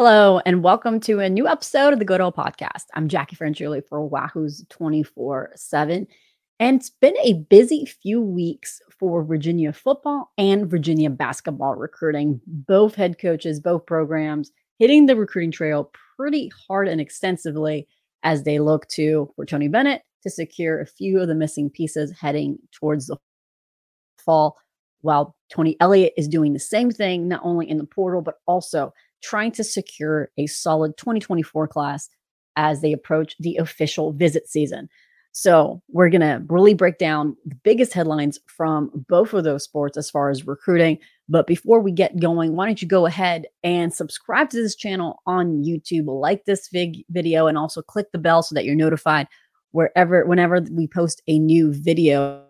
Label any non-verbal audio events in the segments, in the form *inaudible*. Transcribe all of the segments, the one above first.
Hello, and welcome to a new episode of the Good Old Podcast. I'm Jacquie Franciulli for Wahoo's 24 7. And it's been a busy few weeks for Virginia football and Virginia basketball recruiting. Both head coaches, both programs hitting the recruiting trail pretty hard and extensively as they look to for Tony Bennett to secure a few of the missing pieces heading towards the fall, while Tony Elliott is doing the same thing, not only in the portal, but also trying to secure a solid 2024 class as they approach the official visit season. So, we're going to really break down the biggest headlines from both of those sports as far as recruiting. But before we get going, why don't you go ahead and subscribe to this channel on YouTube, like this video, and also click the bell so that you're notified wherever, whenever we post a new video.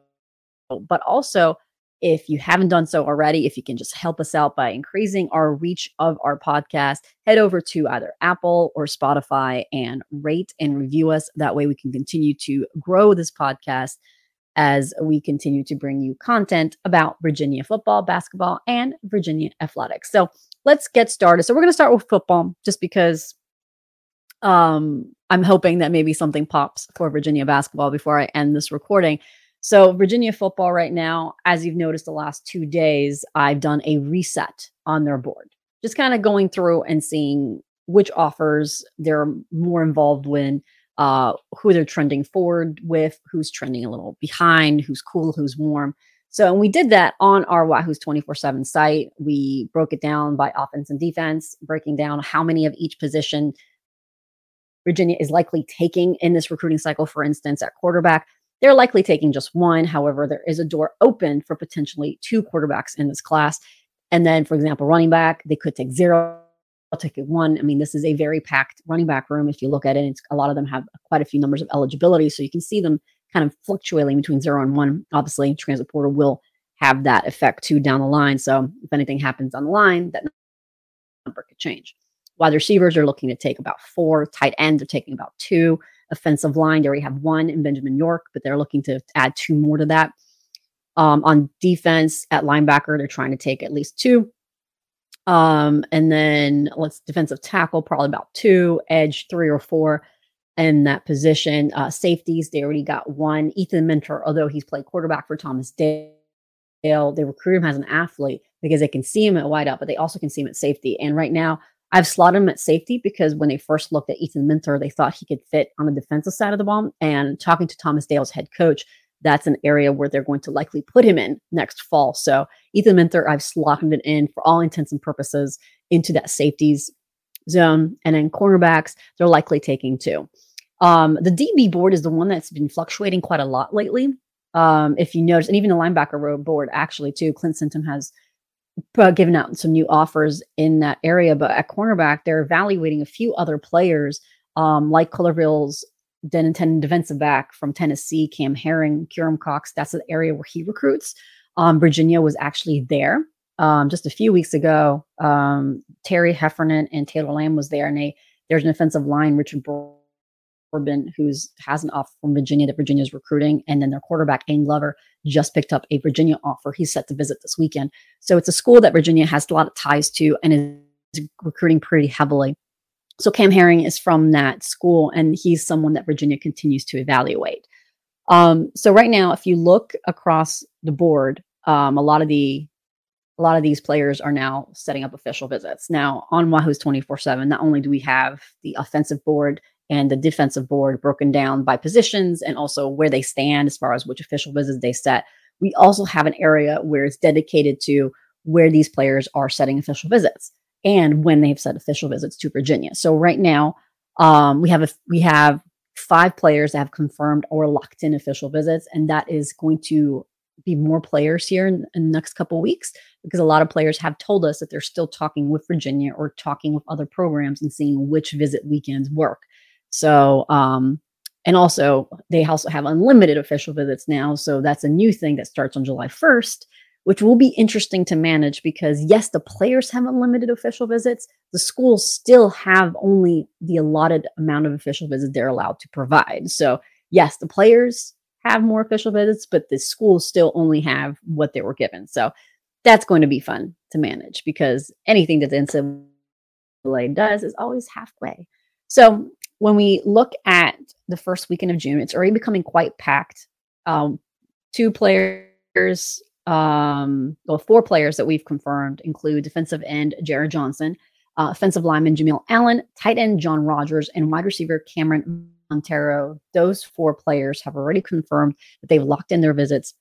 But also, if you haven't done so already, if you can just help us out by increasing our reach of our podcast, head over to either Apple or Spotify and rate and review us. That way, we can continue to grow this podcast as we continue to bring you content about Virginia football, basketball, and Virginia athletics. So let's get started. So we're going to start with football just because um, I'm hoping that maybe something pops for Virginia basketball before I end this recording. So, Virginia football right now, as you've noticed the last two days, I've done a reset on their board, just kind of going through and seeing which offers they're more involved with, uh, who they're trending forward with, who's trending a little behind, who's cool, who's warm. So, and we did that on our Wahoo's 24 7 site. We broke it down by offense and defense, breaking down how many of each position Virginia is likely taking in this recruiting cycle. For instance, at quarterback, they're likely taking just one. However, there is a door open for potentially two quarterbacks in this class. And then, for example, running back, they could take zero, I'll take one. I mean, this is a very packed running back room. If you look at it, it's, a lot of them have quite a few numbers of eligibility. So you can see them kind of fluctuating between zero and one. Obviously, transit portal will have that effect too down the line. So if anything happens on the line, that number could change. Wide receivers are looking to take about four. Tight ends are taking about two offensive line. They already have one in Benjamin York, but they're looking to add two more to that. Um, on defense at linebacker, they're trying to take at least two. Um, and then let's defensive tackle, probably about two, edge three or four in that position. Uh, safeties, they already got one. Ethan Minter, although he's played quarterback for Thomas Dale, they recruit him as an athlete because they can see him at wideout, but they also can see him at safety. And right now, I've slotted him at safety because when they first looked at Ethan Minter, they thought he could fit on the defensive side of the ball. And talking to Thomas Dale's head coach, that's an area where they're going to likely put him in next fall. So Ethan Minter, I've slotted it in for all intents and purposes into that safeties zone. And then cornerbacks, they're likely taking two. Um, the DB board is the one that's been fluctuating quite a lot lately. Um, if you notice, and even the linebacker board actually too, Clint Sintim has uh, given out some new offers in that area. But at cornerback, they're evaluating a few other players, um, like Collierville's then intended defensive back from Tennessee, Cam Herring, Kurum Cox. That's the area where he recruits. Um, Virginia was actually there um, just a few weeks ago. Um, Terry Heffernan and Taylor Lamb was there, and they there's an offensive line, Richard Corbin, who's has an offer from Virginia that Virginia is recruiting, and then their quarterback Aiden Glover just picked up a Virginia offer. He's set to visit this weekend. So it's a school that Virginia has a lot of ties to and is recruiting pretty heavily. So Cam Herring is from that school, and he's someone that Virginia continues to evaluate. Um, so right now, if you look across the board, um, a lot of the a lot of these players are now setting up official visits. Now on Wahoo's 24/7, not only do we have the offensive board and the defensive board broken down by positions and also where they stand as far as which official visits they set. We also have an area where it's dedicated to where these players are setting official visits and when they've set official visits to Virginia. So right now, um, we have a we have five players that have confirmed or locked in official visits, and that is going to be more players here in, in the next couple weeks because a lot of players have told us that they're still talking with Virginia or talking with other programs and seeing which visit weekends work. So, um, and also they also have unlimited official visits now. So that's a new thing that starts on July 1st, which will be interesting to manage because yes, the players have unlimited official visits. The schools still have only the allotted amount of official visits they're allowed to provide. So yes, the players have more official visits, but the schools still only have what they were given. So that's going to be fun to manage because anything that the NCAA does is always halfway. So when we look at the first weekend of June, it's already becoming quite packed. Um, two players, um, well, four players that we've confirmed include defensive end Jared Johnson, uh, offensive lineman Jameel Allen, tight end John Rogers, and wide receiver Cameron Montero. Those four players have already confirmed that they've locked in their visits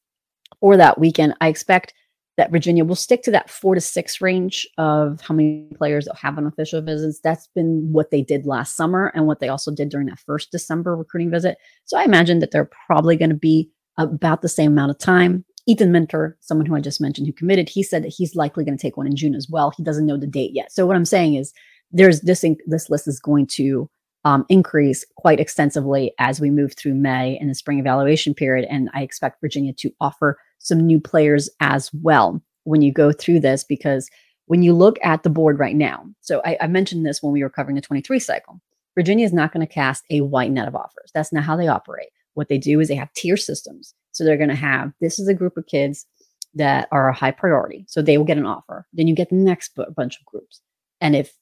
for that weekend. I expect that Virginia will stick to that four to six range of how many players that have an official visits. That's been what they did last summer and what they also did during that first December recruiting visit. So I imagine that they're probably going to be about the same amount of time. Ethan Minter, someone who I just mentioned who committed, he said that he's likely going to take one in June as well. He doesn't know the date yet. So what I'm saying is there's this this list is going to um, increase quite extensively as we move through May and the spring evaluation period. And I expect Virginia to offer some new players as well when you go through this, because when you look at the board right now, so I, I mentioned this when we were covering the 23 cycle, Virginia is not going to cast a wide net of offers. That's not how they operate. What they do is they have tier systems. So they're going to have this is a group of kids that are a high priority. So they will get an offer. Then you get the next b- bunch of groups. And if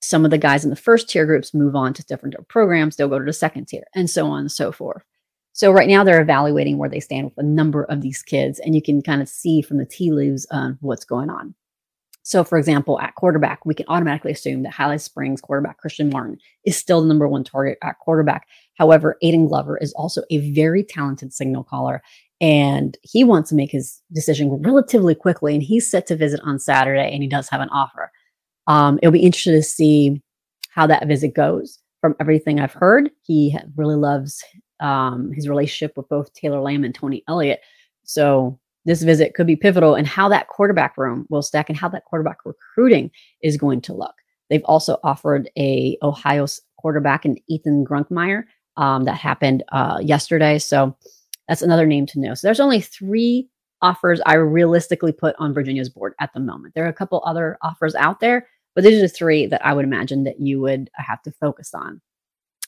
some of the guys in the first tier groups move on to different programs, they'll go to the second tier and so on and so forth. So right now they're evaluating where they stand with a number of these kids, and you can kind of see from the tea leaves what's going on. So, for example, at quarterback, we can automatically assume that Highland Springs quarterback Christian Martin is still the number one target at quarterback. However, Aiden Glover is also a very talented signal caller, and he wants to make his decision relatively quickly. And he's set to visit on Saturday, and he does have an offer. Um, it'll be interesting to see how that visit goes. From everything I've heard, he really loves um, his relationship with both Taylor Lamb and Tony Elliott. So this visit could be pivotal in how that quarterback room will stack and how that quarterback recruiting is going to look. They've also offered a Ohio quarterback and Ethan Grunkemeyer um, that happened uh, yesterday. So that's another name to know. So there's only three offers I realistically put on Virginia's board at the moment. There are a couple other offers out there, but these are the three that I would imagine that you would have to focus on.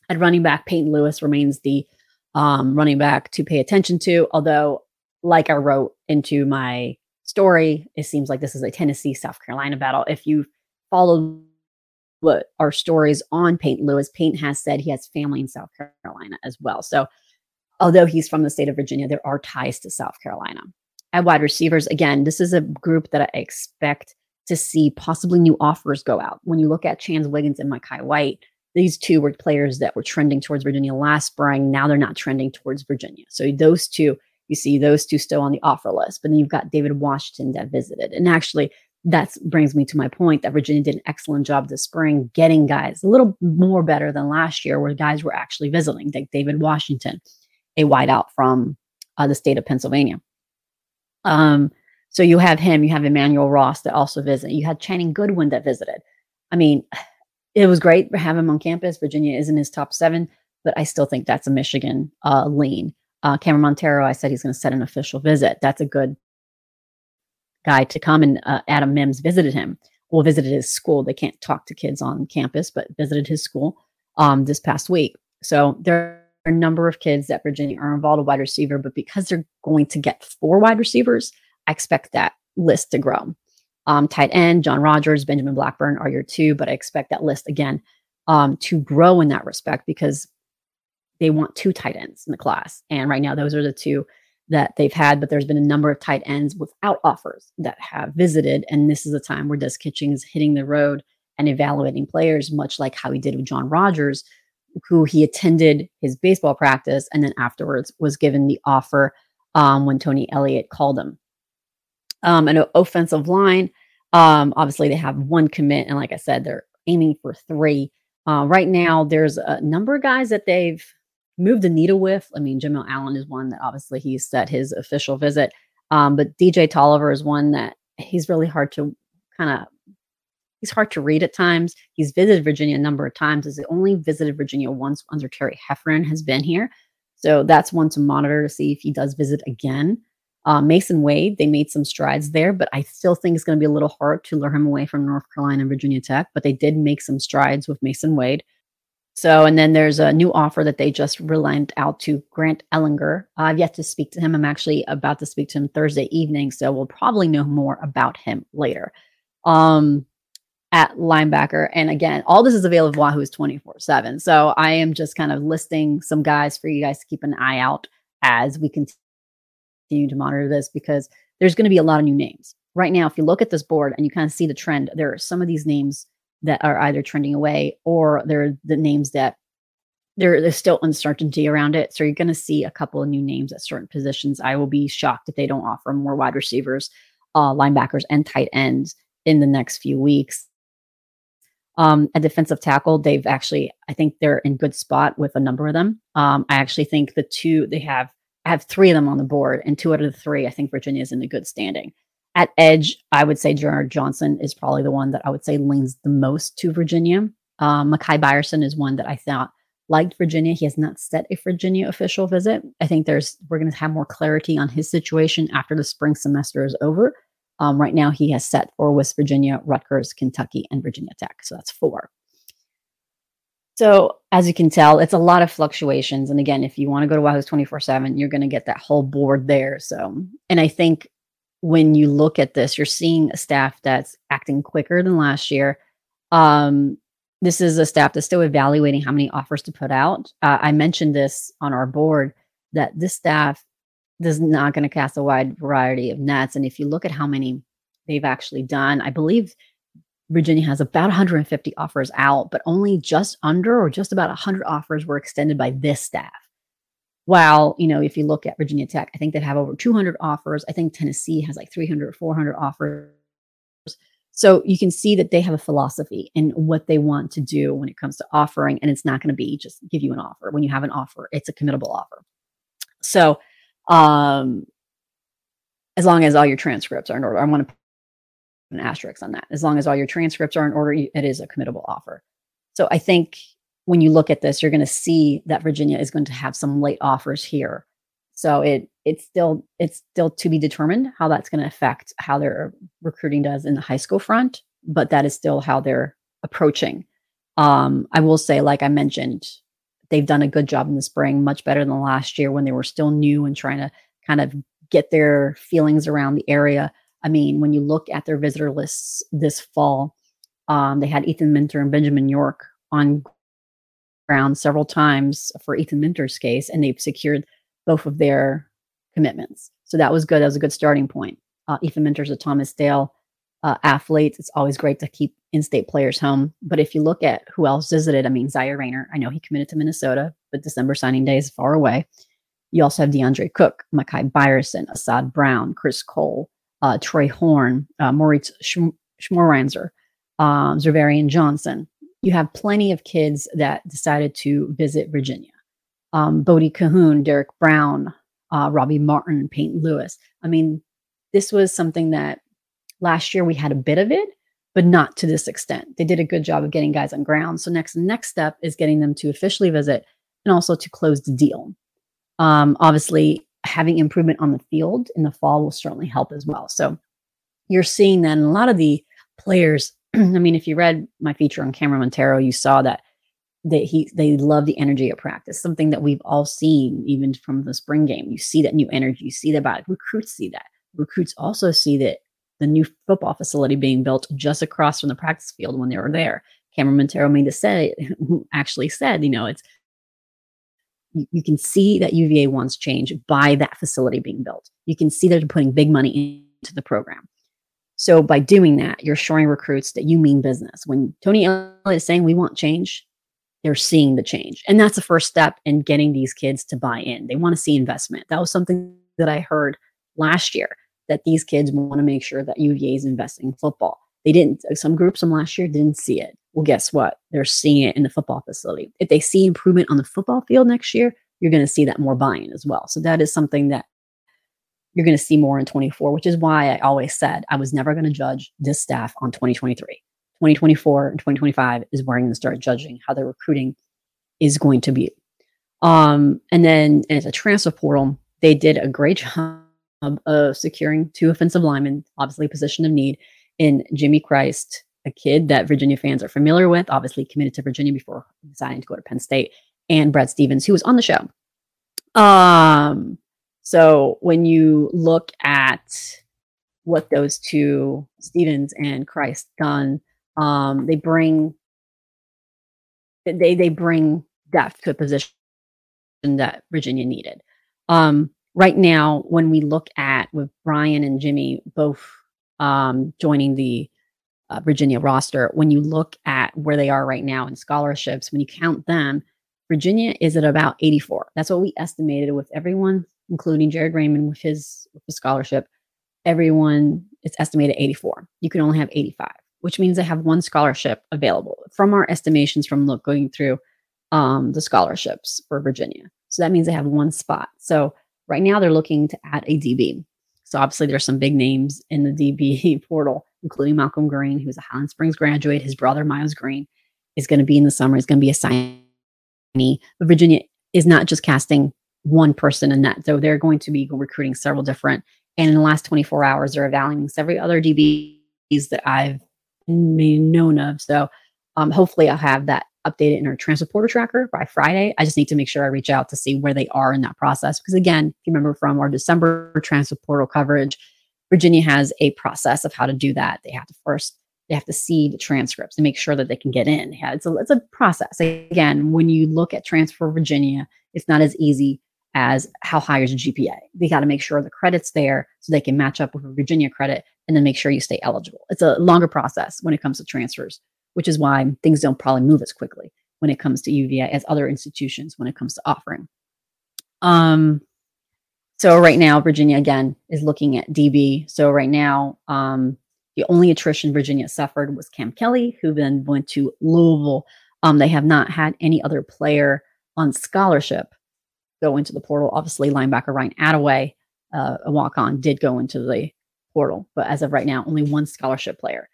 At running back, Peyton Lewis remains the um, running back to pay attention to. Although, like I wrote into my story, it seems like this is a Tennessee South Carolina battle. If you followed what our stories on Peyton Lewis, Peyton has said he has family in South Carolina as well. So, although he's from the state of Virginia, there are ties to South Carolina. At wide receivers, again, this is a group that I expect to see possibly new offers go out. When you look at Chance Wiggins and Micah White, these two were players that were trending towards Virginia last spring. Now they're not trending towards Virginia. So those two, you see those two still on the offer list. But then you've got David Washington that visited. And actually, that brings me to my point that Virginia did an excellent job this spring getting guys a little more better than last year, where guys were actually visiting, like David Washington, a wideout from uh, the state of Pennsylvania. Um, so you have him, you have Emmanuel Ross that also visited. You had Channing Goodwin that visited. I mean, it was great to have him on campus. Virginia is in his top seven, but I still think that's a Michigan uh, lean. Uh, Cameron Montero, I said he's going to set an official visit. That's a good guy to come. And uh, Adam Mims visited him. Well, visited his school. They can't talk to kids on campus, but visited his school um, this past week. So there are a number of kids that Virginia are involved in wide receiver, but because they're going to get four wide receivers, I expect that list to grow. Um, tight end, John Rogers, Benjamin Blackburn are your two, but I expect that list again um, to grow in that respect because they want two tight ends in the class. And right now, those are the two that they've had, but there's been a number of tight ends without offers that have visited. And this is a time where Des Kitchings is hitting the road and evaluating players, much like how he did with John Rogers, who he attended his baseball practice and then afterwards was given the offer um, when Tony Elliott called him um, an offensive line. Um, obviously, they have one commit, and like I said, they're aiming for three. Uh, right now, there's a number of guys that they've moved the needle with. I mean, Jameel Allen is one that obviously he's set his official visit, um, but DJ Tolliver is one that he's really hard to kind of. He's hard to read at times. He's visited Virginia a number of times. He's only visited Virginia once under Terry Heffernan has been here. So that's one to monitor to see if he does visit again. Uh, Mason Wade, they made some strides there, but I still think it's going to be a little hard to lure him away from North Carolina and Virginia Tech. But they did make some strides with Mason Wade. So, and then there's a new offer that they just relent out to Grant Ellinger. I've yet to speak to him. I'm actually about to speak to him Thursday evening, so we'll probably know more about him later. Um, at linebacker. And again, all this is available Wahoo is 24 7. So I am just kind of listing some guys for you guys to keep an eye out as we continue to monitor this because there's going to be a lot of new names. Right now, if you look at this board and you kind of see the trend, there are some of these names that are either trending away or they're the names that there, there's still uncertainty around it. So you're going to see a couple of new names at certain positions. I will be shocked if they don't offer more wide receivers, uh, linebackers, and tight ends in the next few weeks. Um, a defensive tackle, they've actually, I think they're in good spot with a number of them. Um, I actually think the two they have, I have three of them on the board, and two out of the three, I think Virginia is in a good standing. At edge, I would say Jared Johnson is probably the one that I would say leans the most to Virginia. Um, Makai Byerson is one that I thought liked Virginia. He has not set a Virginia official visit. I think there's we're going to have more clarity on his situation after the spring semester is over. Um, right now, he has set for West Virginia, Rutgers, Kentucky, and Virginia Tech. So that's four. So as you can tell, it's a lot of fluctuations. And again, if you want to go to Wahoo's 24 7, you're going to get that whole board there. So, and I think when you look at this, you're seeing a staff that's acting quicker than last year. Um, this is a staff that's still evaluating how many offers to put out. Uh, I mentioned this on our board that this staff is not going to cast a wide variety of nets. And if you look at how many they've actually done, I believe Virginia has about 150 offers out, but only just under or just about 100 offers were extended by this staff. While, you know, if you look at Virginia Tech, I think they have over 200 offers. I think Tennessee has like 300 or 400 offers. So you can see that they have a philosophy in what they want to do when it comes to offering. And it's not going to be just give you an offer. When you have an offer, it's a committable offer. So um, as long as all your transcripts are in order. I want to an asterisk on that. As long as all your transcripts are in order, it is a committable offer. So I think when you look at this, you're going to see that Virginia is going to have some late offers here. So it it's still it's still to be determined how that's going to affect how their recruiting does in the high school front, but that is still how they're approaching. Um, I will say, like I mentioned, they've done a good job in the spring, much better than last year when they were still new and trying to kind of get their feelings around the area. I mean, when you look at their visitor lists this fall, um, they had Ethan Minter and Benjamin York on ground several times for Ethan Minter's case, and they've secured both of their commitments. So that was good. That was a good starting point. Uh, Ethan Minter's a Thomas Dale uh, athlete. It's always great to keep in-state players home. But if you look at who else visited, I mean, Zaire Rayner, I know he committed to Minnesota, but December signing day is far away. You also have DeAndre Cook, Makai Byerson, Assad Brown, Chris Cole, uh, Troy Horn, uh, Moritz Schmorenzer, um, Zervarian Johnson. You have plenty of kids that decided to visit Virginia. Um, Bodie Cahoon, Derek Brown, uh, Robbie Martin, Peyton Lewis. I mean, this was something that last year we had a bit of it, but not to this extent. They did a good job of getting guys on ground. So next next step is getting them to officially visit and also to close the deal. Um, obviously, having improvement on the field in the fall will certainly help as well. So you're seeing that a lot of the players. *clears throat* I mean, if you read my feature on Cameron Montero, you saw that that he they love the energy of practice, something that we've all seen even from the spring game. You see that new energy, you see that about recruits see that. Recruits also see that the new football facility being built just across from the practice field when they were there. Cameron Montero made to say, *laughs* actually said, you know, it's you, can see that UVA wants change by that facility being built. You can see that they're putting big money into the program. So by doing that, you're showing recruits that you mean business. When Tony Elliott is saying we want change, they're seeing the change. And that's the first step in getting these kids to buy in. They want to see investment. That was something that I heard last year that these kids want to make sure that UVA is investing in football. They didn't, some groups from last year didn't see it. Well, guess what? They're seeing it in the football facility. If they see improvement on the football field next year, you're going to see that more buying as well. So that is something that you're going to see more in 24, which is why I always said I was never going to judge this staff on 2023. 2024 and 2025 is where I'm going to start judging how their recruiting is going to be. Um, and then as a transfer portal, they did a great *laughs* job of securing two offensive linemen, obviously a position of need, in Jimmy Christ, a kid that Virginia fans are familiar with, obviously committed to Virginia before deciding to go to Penn State, and Brad Stevens, who was on the show. Um, so when you look at what those two Stevens and Christ done, Um, they bring they they bring depth to a position that Virginia needed. Um, right now, when we look at with Brian and Jimmy both um, joining the uh, Virginia roster, when you look at where they are right now in scholarships, when you count them, Virginia is at about 84. That's what we estimated with everyone, including Jared Raymond with his, with his scholarship. Everyone is estimated 84. You can only have 85, which means they have one scholarship available from our estimations from look going through um, the scholarships for Virginia. So that means they have one spot. So right now they're looking to add a DB. So obviously there's some big names in the DB *laughs* portal, including Malcolm Green, who's a Highland Springs graduate. His brother Miles Green is going to be in the summer. He's going to be a signing but Virginia is not just casting one person in that, So they're going to be recruiting several different. And in the last 24 hours, they're evaluating several other DBs that I've known of. So um, hopefully I'll have that updated in our transfer portal tracker by Friday. I just need to make sure I reach out to see where they are in that process. Because again, if you remember from our December transfer portal coverage, Virginia has a process of how to do that. They have to first they have to see the transcripts and make sure that they can get in. Yeah, it's a it's a process. Again, when you look at transfer Virginia, it's not as easy as how high is GPA. They got to make sure the credit's there so they can match up with a Virginia credit and then make sure you stay eligible. It's a longer process when it comes to transfers, which is why things don't probably move as quickly when it comes to UVA as other institutions when it comes to offering. Um, so right now, Virginia again is looking at DB. So right now, um, the only attrition Virginia suffered was Cam Kelly, who then went to Louisville. Um, they have not had any other player on scholarship go into the portal. Obviously, linebacker Ryan Attaway, uh, a walk on, did go into the portal. But as of right now, only one scholarship player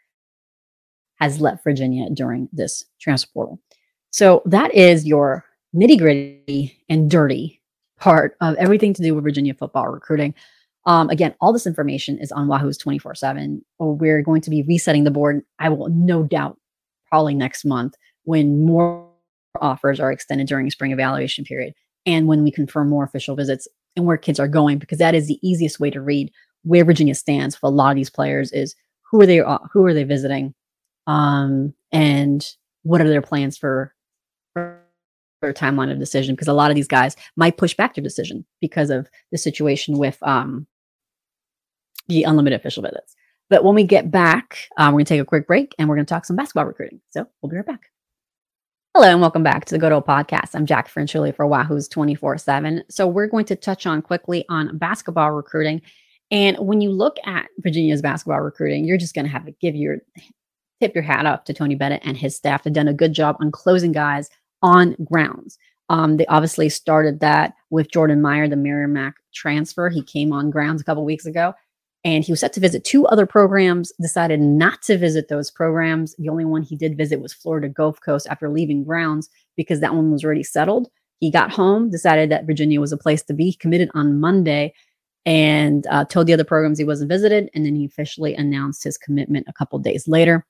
has left Virginia during this transfer portal. So that is your nitty gritty and dirty part of everything to do with Virginia football recruiting. Um, again, all this information is on Wahoo's 24 7. We're going to be resetting the board, I will no doubt, probably next month when more offers are extended during spring evaluation period and when we confirm more official visits and where kids are going, because that is the easiest way to read where Virginia stands for a lot of these players is who are they uh, who are they visiting um, and what are their plans for their timeline of decision because a lot of these guys might push back their decision because of the situation with um, the unlimited official visits. But when we get back, um, we're going to take a quick break and we're going to talk some basketball recruiting. So we'll be right back. Hello and welcome back to the Good Old Podcast. I'm Jack Franciulli for Wahoo's 24 7. So we're going to touch on quickly on basketball recruiting. And when you look at Virginia's basketball recruiting, you're just going to have to give your tip your hat up to Tony Bennett and his staff. They've done a good job on closing guys on grounds. Um, they obviously started that with Jordan Minor, the Merrimack transfer. He came on grounds a couple weeks ago and he was set to visit two other programs, decided not to visit those programs. The only one he did visit was Florida Gulf Coast after leaving grounds because that one was already settled. He got home, decided that Virginia was a place to be, committed on Monday, and uh, told the other programs he wasn't visited. And then he officially announced his commitment a couple days later.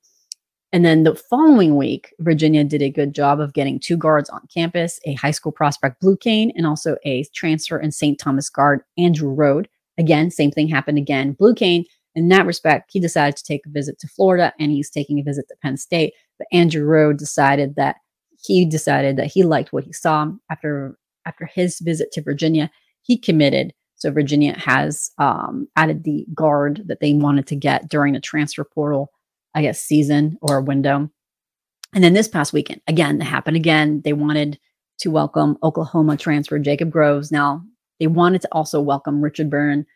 And then the following week, Virginia did a good job of getting two guards on campus a high school prospect, Blue Cain, and also a transfer and St. Thomas guard, Andrew Rohde. Again, same thing happened again. Blue Cain, in that respect, he decided to take a visit to Florida and he's taking a visit to Penn State. But Andrew Rohde decided that he decided that he liked what he saw after after his visit to Virginia. He committed. So Virginia has um, added the guard that they wanted to get during the transfer portal I guess, season or window. And then this past weekend, again, it happened again. They wanted to welcome Oklahoma transfer Jacob Groves. Now, they wanted to also welcome Richard Byrne,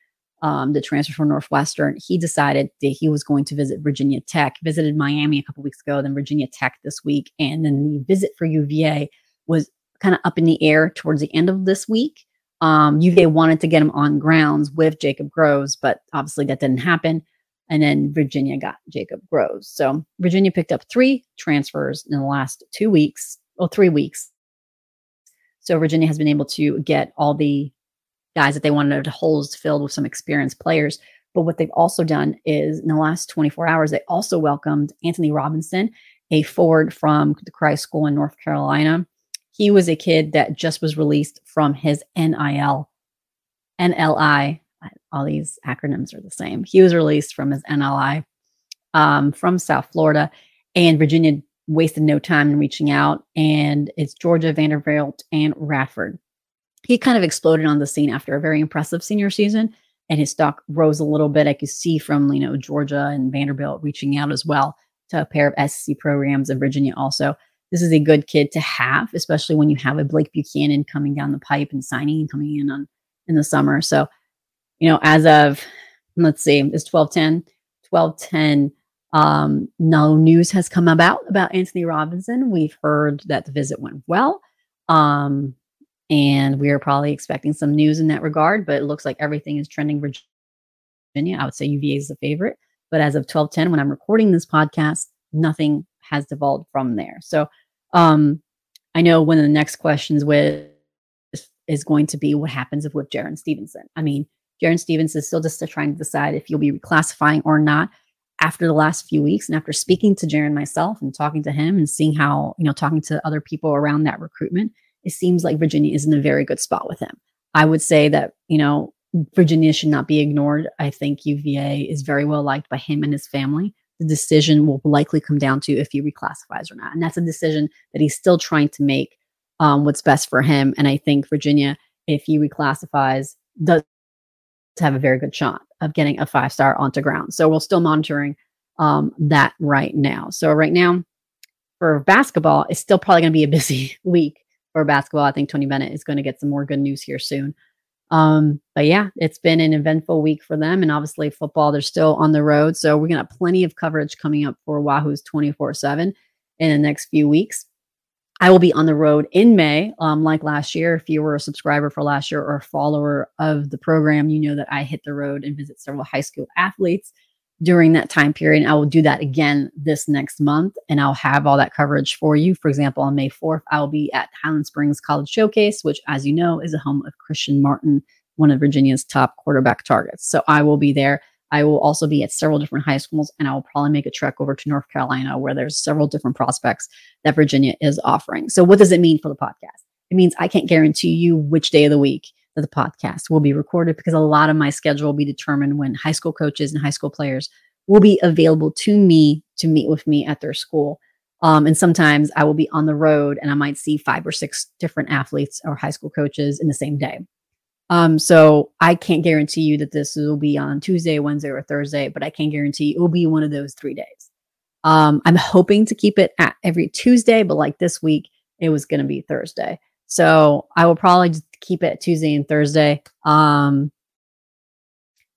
um, the transfer from Northwestern. He decided that he was going to visit Virginia Tech, visited Miami a couple weeks ago, then Virginia Tech this week. And then the visit for UVA was kind of up in the air towards the end of this week. Um, UVA wanted to get him on grounds with Jacob Groves, but obviously that didn't happen. And then Virginia got Jacob Groves. So Virginia picked up three transfers in the last two weeks, or three weeks. So Virginia has been able to get all the guys that they wanted to holes filled with some experienced players. But what they've also done is in the last 24 hours, they also welcomed Anthony Robinson, a forward from the Christ School in North Carolina. He was a kid that just was released from his NIL, NLI all these acronyms are the same. He was released from his NLI um, from South Florida. and Virginia wasted no time in reaching out. And it's Georgia, Vanderbilt, and Radford. He kind of exploded on the scene after a very impressive senior season, and his stock rose a little bit. I could see from you know Georgia and Vanderbilt reaching out as well to a pair of SEC programs, and Virginia also. This is a good kid to have, especially when you have a Blake Buchanan coming down the pipe and signing and coming in on in the summer. So, you know, as of let's see, it's 1210, 1210 um, no news has come about about Anthony Robinson. We've heard that the visit went well. Um, and we are probably expecting some news in that regard, but it looks like everything is trending Virginia. I would say UVA is the favorite. But as of 1210, when I'm recording this podcast, nothing has devolved from there. So um, I know one of the next questions with is going to be what happens if with Jarin Stevenson. I mean, Jarin Stevens is still just trying to decide if you'll be reclassifying or not after the last few weeks and after speaking to Jarin myself and talking to him and seeing how, you know, talking to other people around that recruitment, it seems like Virginia is in a very good spot with him. I would say that, you know, Virginia should not be ignored. I think UVA is very well liked by him and his family. The decision will likely come down to if he reclassifies or not. And that's a decision that he's still trying to make um, what's best for him. And I think Virginia, if he reclassifies, does have a very good shot of getting a five star onto ground. So we're still monitoring um, that right now. So right now for basketball, it's still probably going to be a *laughs* busy week for basketball. I think Tony Bennett is going to get some more good news here soon. Um, but yeah, it's been an eventful week for them. And obviously, football, they're still on the road. So we're going to have plenty of coverage coming up for Wahoo's 24 7 in the next few weeks. I will be on the road in May, um, like last year. If you were a subscriber for last year or a follower of the program, you know that I hit the road and visit several high school athletes during that time period. And I will do that again this next month, and I'll have all that coverage for you. For example, on May 4th, I will be at Highland Springs College Showcase, which, as you know, is a home of Christian Martin, one of Virginia's top quarterback targets. So I will be there I will also be at several different high schools and I will probably make a trek over to North Carolina where there's several different prospects that Virginia is offering. So what does it mean for the podcast? It means I can't guarantee you which day of the week that the podcast will be recorded because a lot of my schedule will be determined when high school coaches and high school players will be available to me to meet with me at their school. Um, and sometimes I will be on the road and I might see five or six different athletes or high school coaches in the same day. Um, so I can't guarantee you that this will be on Tuesday, Wednesday, or Thursday, but I can guarantee it will be one of those three days. Um, I'm hoping to keep it at every Tuesday, but like this week, it was going to be Thursday. So I will probably just keep it Tuesday and Thursday. Um,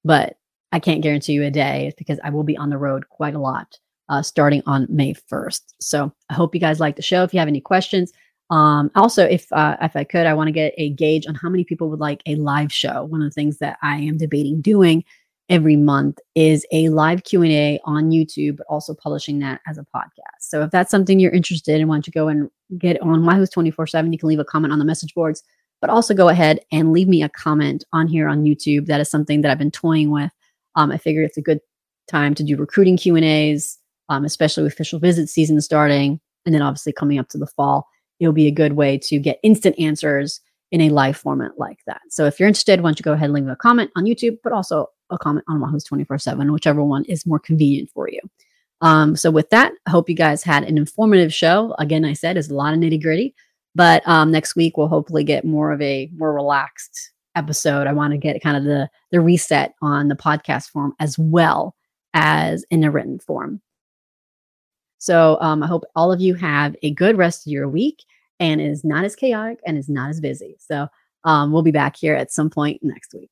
but I can't guarantee you a day because I will be on the road quite a lot uh, starting on May 1st. So I hope you guys like the show. If you have any questions, um, also, if uh, if I could, I want to get a gauge on how many people would like a live show. One of the things that I am debating doing every month is a live Q and A on YouTube, but also publishing that as a podcast. So if that's something you're interested in, why don't you go and get on Wahoo's 24 seven? You can leave a comment on the message boards, but also go ahead and leave me a comment on here on YouTube. That is something that I've been toying with. Um, I figured it's a good time to do recruiting Q and A's, um, especially with official visit season starting, and then obviously coming up to the fall it'll be a good way to get instant answers in a live format like that. So if you're interested, why don't you go ahead and leave a comment on YouTube, but also a comment on Wahoo's 24 7, whichever one is more convenient for you. Um, so with that, I hope you guys had an informative show. Again, I said it's a lot of nitty gritty, but um, next week we'll hopefully get more of a more relaxed episode. I want to get kind of the the reset on the podcast form as well as in a written form. So um, I hope all of you have a good rest of your week and is not as chaotic and is not as busy. So um, we'll be back here at some point next week.